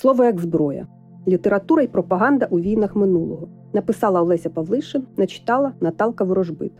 Слово як зброя, література і пропаганда у війнах минулого. Написала Олеся Павлишин, начитала Наталка Ворожбит.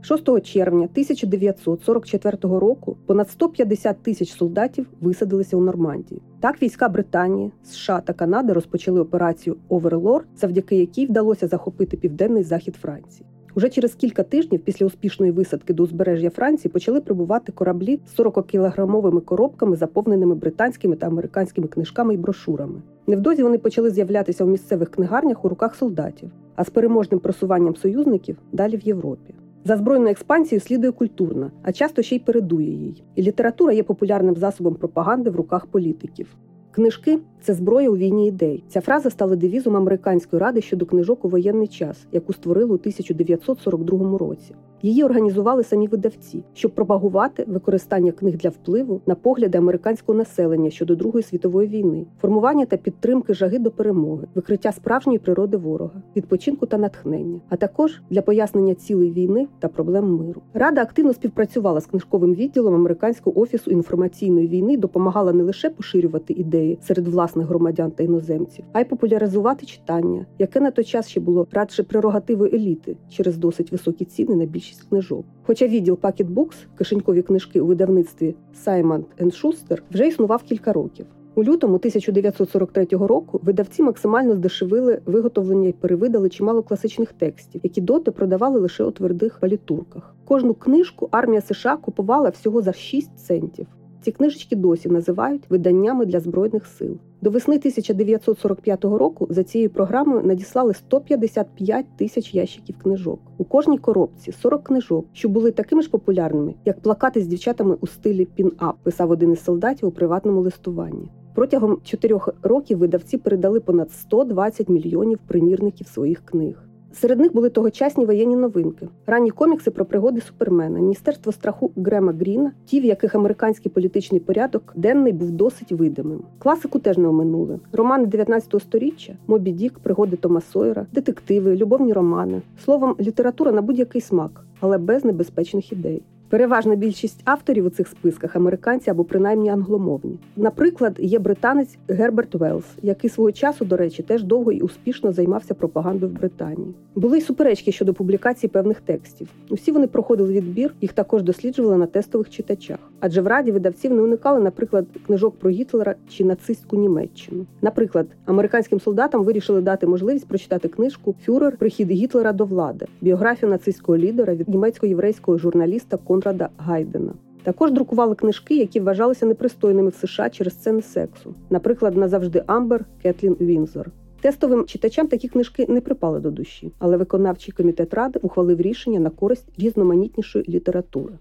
6 червня 1944 року понад 150 тисяч солдатів висадилися у Нормандії. Так війська Британії, США та Канади розпочали операцію Оверлор, завдяки якій вдалося захопити південний захід Франції. Уже через кілька тижнів після успішної висадки до узбережжя Франції почали прибувати кораблі з 40-кілограмовими коробками, заповненими британськими та американськими книжками і брошурами. Невдовзі вони почали з'являтися у місцевих книгарнях у руках солдатів, а з переможним просуванням союзників далі в Європі. За збройною експансією слідує культурна, а часто ще й передує їй. І література є популярним засобом пропаганди в руках політиків. Книжки це зброя у війні ідей. Ця фраза стала девізом американської ради щодо книжок у воєнний час, яку створили у 1942 році. Її організували самі видавці, щоб пропагувати використання книг для впливу на погляди американського населення щодо Другої світової війни, формування та підтримки жаги до перемоги, викриття справжньої природи ворога, відпочинку та натхнення, а також для пояснення цілей війни та проблем миру. Рада активно співпрацювала з книжковим відділом американського офісу інформаційної війни, допомагала не лише поширювати ідеї серед власних громадян та іноземців, а й популяризувати читання, яке на той час ще було радше прерогативою еліти через досить високі ціни на більшість більшість книжок. Хоча відділ Books, кишенькові книжки у видавництві Саймонд Шустер вже існував кілька років. У лютому 1943 року видавці максимально здешевили виготовлення і перевидали чимало класичних текстів, які доти продавали лише у твердих палітурках. Кожну книжку армія США купувала всього за 6 центів. Ці книжечки досі називають виданнями для збройних сил. До весни 1945 року за цією програмою надіслали 155 тисяч ящиків книжок. У кожній коробці 40 книжок, що були такими ж популярними, як плакати з дівчатами у стилі пін-ап, писав один із солдатів у приватному листуванні. Протягом чотирьох років видавці передали понад 120 мільйонів примірників своїх книг. Серед них були тогочасні воєнні новинки, ранні комікси про пригоди Супермена, Міністерство страху Грема Гріна, ті, в яких американський політичний порядок денний був досить видимим. Класику теж не оминули. Романи 19 століття, Мобі Дік, пригоди Тома Сойера, детективи, любовні романи. Словом, література на будь-який смак, але без небезпечних ідей. Переважна більшість авторів у цих списках американці або принаймні англомовні. Наприклад, є британець Герберт Велс, який свого часу, до речі, теж довго і успішно займався пропагандою в Британії. Були й суперечки щодо публікації певних текстів. Усі вони проходили відбір, їх також досліджували на тестових читачах. Адже в раді видавців не уникали, наприклад, книжок про Гітлера чи нацистську Німеччину. Наприклад, американським солдатам вирішили дати можливість прочитати книжку Фюрер Прихід Гітлера до влади, біографію нацистського лідера від німецько-єврейського журналіста Конрада Гайдена. Також друкували книжки, які вважалися непристойними в США через сцени сексу, наприклад, назавжди Амбер Кетлін Вінзор. Тестовим читачам такі книжки не припали до душі, але виконавчий комітет ради ухвалив рішення на користь різноманітнішої літератури.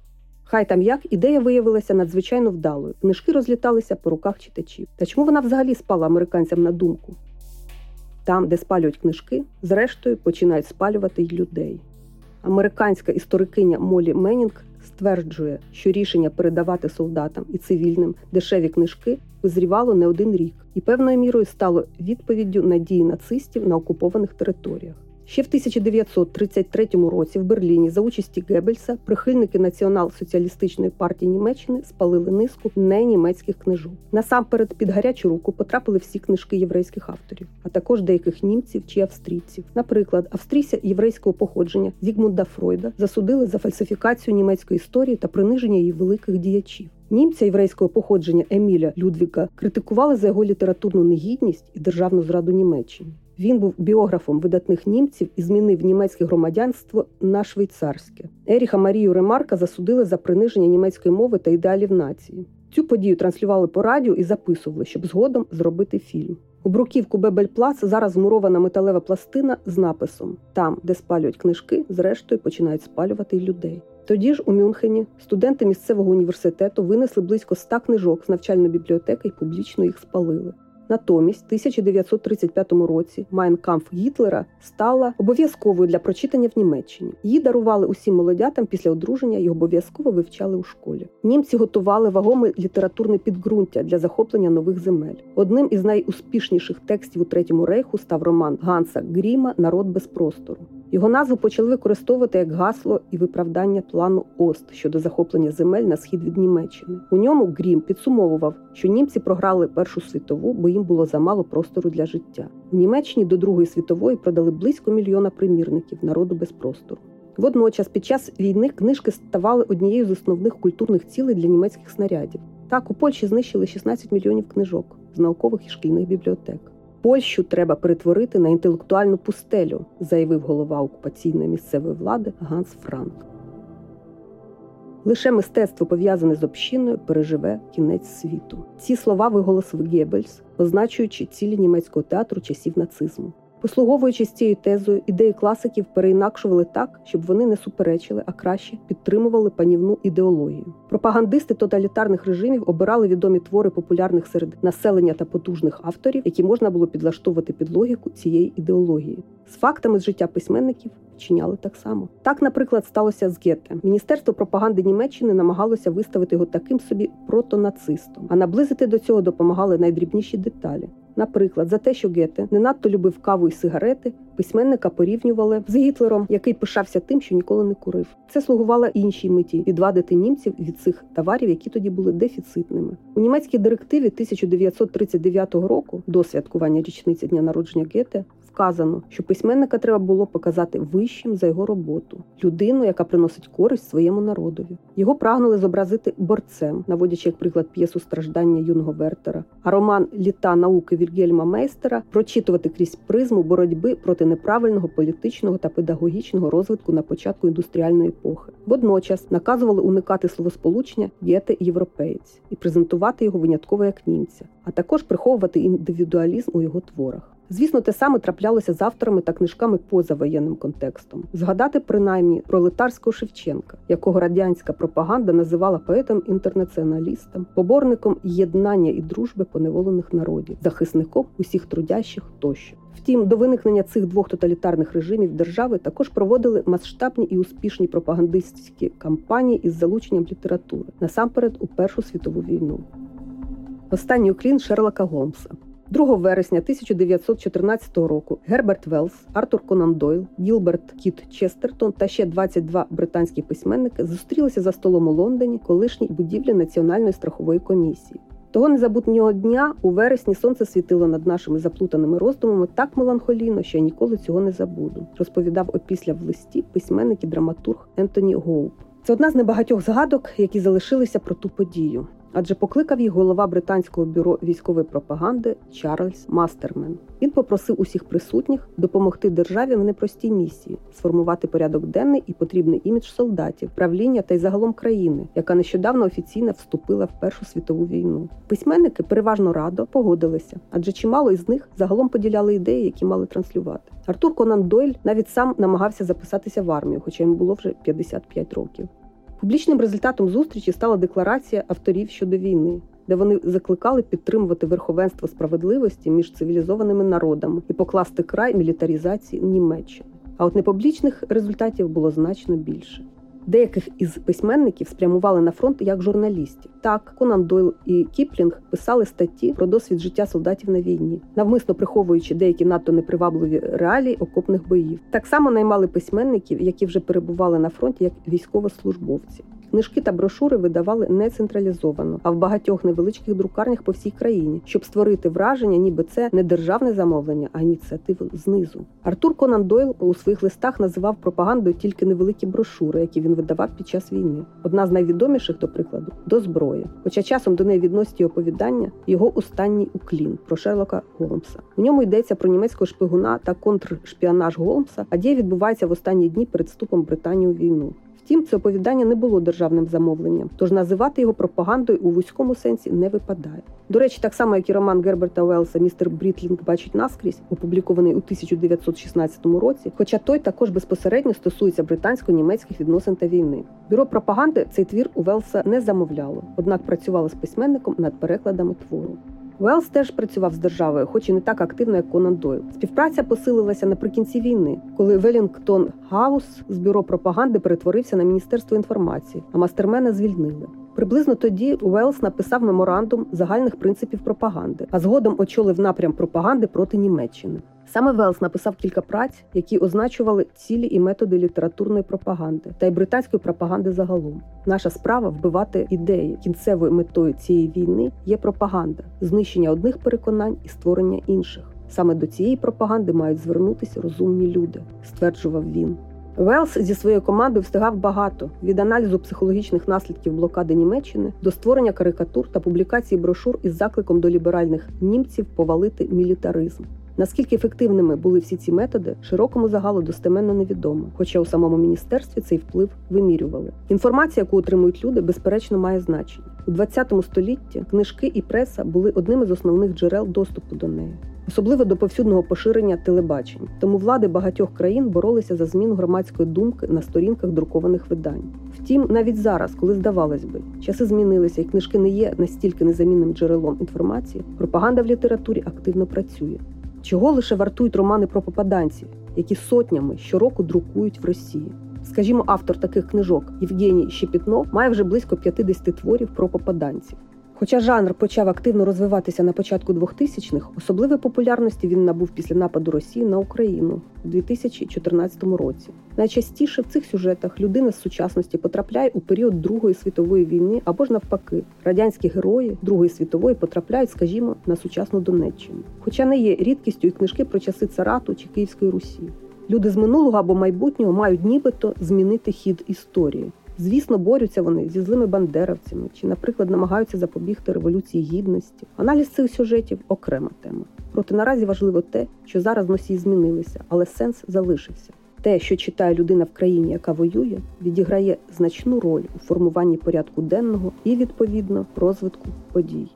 Хай там як ідея виявилася надзвичайно вдалою. Книжки розліталися по руках читачів. Та чому вона взагалі спала американцям на думку? Там, де спалюють книжки, зрештою починають спалювати й людей. Американська історикиня Молі Менінг стверджує, що рішення передавати солдатам і цивільним дешеві книжки визрівало не один рік і певною мірою стало відповіддю на дії нацистів на окупованих територіях. Ще в 1933 році в Берліні за участі Геббельса прихильники націонал-соціалістичної партії Німеччини спалили низку ненімецьких книжок. Насамперед під гарячу руку потрапили всі книжки єврейських авторів, а також деяких німців чи австрійців. Наприклад, австрійця єврейського походження Зігмунда Фройда засудили за фальсифікацію німецької історії та приниження її великих діячів. Німця єврейського походження Еміля Людвіка критикували за його літературну негідність і державну зраду Німеччині. Він був біографом видатних німців і змінив німецьке громадянство на швейцарське. Еріха Марію Ремарка засудили за приниження німецької мови та ідеалів нації. Цю подію транслювали по радіо і записували, щоб згодом зробити фільм. У бруківку Бебельплац зараз змурована металева пластина з написом: там, де спалюють книжки, зрештою починають спалювати й людей. Тоді ж у Мюнхені студенти місцевого університету винесли близько ста книжок з навчальної бібліотеки і публічно їх спалили. Натомість, в 1935 році Майнкамф Гітлера стала обов'язковою для прочитання в Німеччині. Її дарували усім молодятам після одруження і обов'язково вивчали у школі. Німці готували вагоме літературне підґрунтя для захоплення нових земель. Одним із найуспішніших текстів у третьому рейху став роман Ганса Гріма Народ без простору. Його назву почали використовувати як гасло і виправдання плану Ост щодо захоплення земель на схід від Німеччини. У ньому Грім підсумовував, що німці програли Першу світову, бо їм було замало простору для життя. У Німеччині до Другої світової продали близько мільйона примірників народу без простору. Водночас, під час війни книжки ставали однією з основних культурних цілей для німецьких снарядів. Так у Польщі знищили 16 мільйонів книжок з наукових і шкільних бібліотек. Польщу треба перетворити на інтелектуальну пустелю, заявив голова окупаційної місцевої влади Ганс Франк. Лише мистецтво пов'язане з общиною переживе кінець світу. Ці слова виголосив Геббельс, означуючи цілі німецького театру часів нацизму. Послуговуючись цією тезою, ідеї класиків переінакшували так, щоб вони не суперечили, а краще підтримували панівну ідеологію. Пропагандисти тоталітарних режимів обирали відомі твори популярних серед населення та потужних авторів, які можна було підлаштовувати під логіку цієї ідеології. З фактами з життя письменників вчиняли так само. Так, наприклад, сталося з Гетте. Міністерство пропаганди Німеччини намагалося виставити його таким собі протонацистом, а наблизити до цього допомагали найдрібніші деталі. Наприклад, за те, що Гете не надто любив каву і сигарети, письменника порівнювали з Гітлером, який пишався тим, що ніколи не курив. Це слугувало іншій меті відвадити німців від цих товарів, які тоді були дефіцитними. У німецькій директиві 1939 року до святкування річниці дня народження Гете вказано, що письменника треба було показати вищим за його роботу, людину, яка приносить користь своєму народові. Його прагнули зобразити борцем, наводячи як приклад п'єсу страждання юного Вертера, а роман Літа науки Вільгельма Мейстера прочитувати крізь призму боротьби проти неправильного політичного та педагогічного розвитку на початку індустріальної епохи. Водночас наказували уникати словосполучення «гете європеєць і презентувати його винятково як німця, а також приховувати індивідуалізм у його творах. Звісно, те саме траплялося з авторами та книжками поза воєнним контекстом. Згадати принаймні пролетарського Шевченка, якого радянська пропаганда називала поетом-інтернаціоналістом, поборником єднання і дружби поневолених народів, захисником усіх трудящих тощо. Втім, до виникнення цих двох тоталітарних режимів держави також проводили масштабні і успішні пропагандистські кампанії із залученням літератури насамперед у Першу світову війну. Останній уклін Шерлока Голмса. 2 вересня 1914 року Герберт Велс, Артур Конан Дойл, Гілберт Кіт Честертон та ще 22 британські письменники зустрілися за столом у Лондоні, колишній будівлі Національної страхової комісії. Того незабутнього дня у вересні сонце світило над нашими заплутаними роздумами так меланхолійно, що я ніколи цього не забуду. Розповідав опісля в листі письменник і драматург Ентоні Гоуп. Це одна з небагатьох згадок, які залишилися про ту подію адже покликав їх голова британського бюро військової пропаганди Чарльз Мастермен. Він попросив усіх присутніх допомогти державі в непростій місії сформувати порядок денний і потрібний імідж солдатів, правління та й загалом країни, яка нещодавно офіційно вступила в Першу світову війну. Письменники переважно радо погодилися, адже чимало із них загалом поділяли ідеї, які мали транслювати. Артур Конан Дойль навіть сам намагався записатися в армію, хоча йому було вже 55 років. Публічним результатом зустрічі стала декларація авторів щодо війни, де вони закликали підтримувати верховенство справедливості між цивілізованими народами і покласти край мілітарізації Німеччини. А от непублічних результатів було значно більше. Деяких із письменників спрямували на фронт як журналістів. Так, Конан Дойл і Кіплінг писали статті про досвід життя солдатів на війні, навмисно приховуючи деякі надто непривабливі реалії окопних боїв. Так само наймали письменників, які вже перебували на фронті як військовослужбовці. Книжки та брошури видавали не централізовано, а в багатьох невеличких друкарнях по всій країні, щоб створити враження, ніби це не державне замовлення, а ініціатива знизу. Артур Конан Дойл у своїх листах називав пропагандою тільки невеликі брошури, які він видавав під час війни. Одна з найвідоміших, до прикладу, до зброї. Хоча часом до неї відносять оповідання, його останній уклін про Шерлока Голмса. У ньому йдеться про німецького шпигуна та контршпіонаж Голмса, а дія відбувається в останні дні перед вступом Британії у війну. Втім, це оповідання не було державним замовленням, тож називати його пропагандою у вузькому сенсі не випадає. До речі, так само, як і роман Герберта Уелса Містер Брітлінг бачить наскрізь, опублікований у 1916 році, хоча той також безпосередньо стосується британсько-німецьких відносин та війни. Бюро пропаганди цей твір у Велса не замовляло, однак працювало з письменником над перекладами твору. Уелс теж працював з державою, хоч і не так активно, як Конан Дойл. Співпраця посилилася наприкінці війни, коли Велінгтон Гаус з бюро пропаганди перетворився на міністерство інформації, а Мастермена звільнили. Приблизно тоді Уелс написав меморандум загальних принципів пропаганди, а згодом очолив напрям пропаганди проти Німеччини. Саме Велс написав кілька праць, які означували цілі і методи літературної пропаганди та й британської пропаганди загалом. Наша справа вбивати ідеї. Кінцевою метою цієї війни є пропаганда, знищення одних переконань і створення інших. Саме до цієї пропаганди мають звернутися розумні люди, стверджував він. Велс зі своєю командою встигав багато від аналізу психологічних наслідків блокади Німеччини до створення карикатур та публікації брошур із закликом до ліберальних німців повалити мілітаризм. Наскільки ефективними були всі ці методи, широкому загалу достеменно невідомо, хоча у самому міністерстві цей вплив вимірювали. Інформація, яку отримують люди, безперечно має значення у 20 столітті. Книжки і преса були одним із основних джерел доступу до неї. Особливо до повсюдного поширення телебачень, тому влади багатьох країн боролися за зміну громадської думки на сторінках друкованих видань. Втім, навіть зараз, коли здавалось би, часи змінилися і книжки не є настільки незамінним джерелом інформації, пропаганда в літературі активно працює. Чого лише вартують романи про попаданців, які сотнями щороку друкують в Росії. Скажімо, автор таких книжок Євгеній Щепітнов має вже близько 50 творів про попаданців. Хоча жанр почав активно розвиватися на початку 2000-х, особливої популярності він набув після нападу Росії на Україну у 2014 році. Найчастіше в цих сюжетах людина з сучасності потрапляє у період Другої світової війни або ж навпаки, радянські герої Другої світової потрапляють, скажімо, на сучасну Донеччину. Хоча не є рідкістю і книжки про часи царату чи Київської Русі. Люди з минулого або майбутнього мають нібито змінити хід історії. Звісно, борються вони зі злими бандеровцями чи, наприклад, намагаються запобігти революції гідності. Аналіз цих сюжетів окрема тема. Проте наразі важливо те, що зараз носії змінилися, але сенс залишився. Те, що читає людина в країні, яка воює, відіграє значну роль у формуванні порядку денного і відповідно розвитку подій.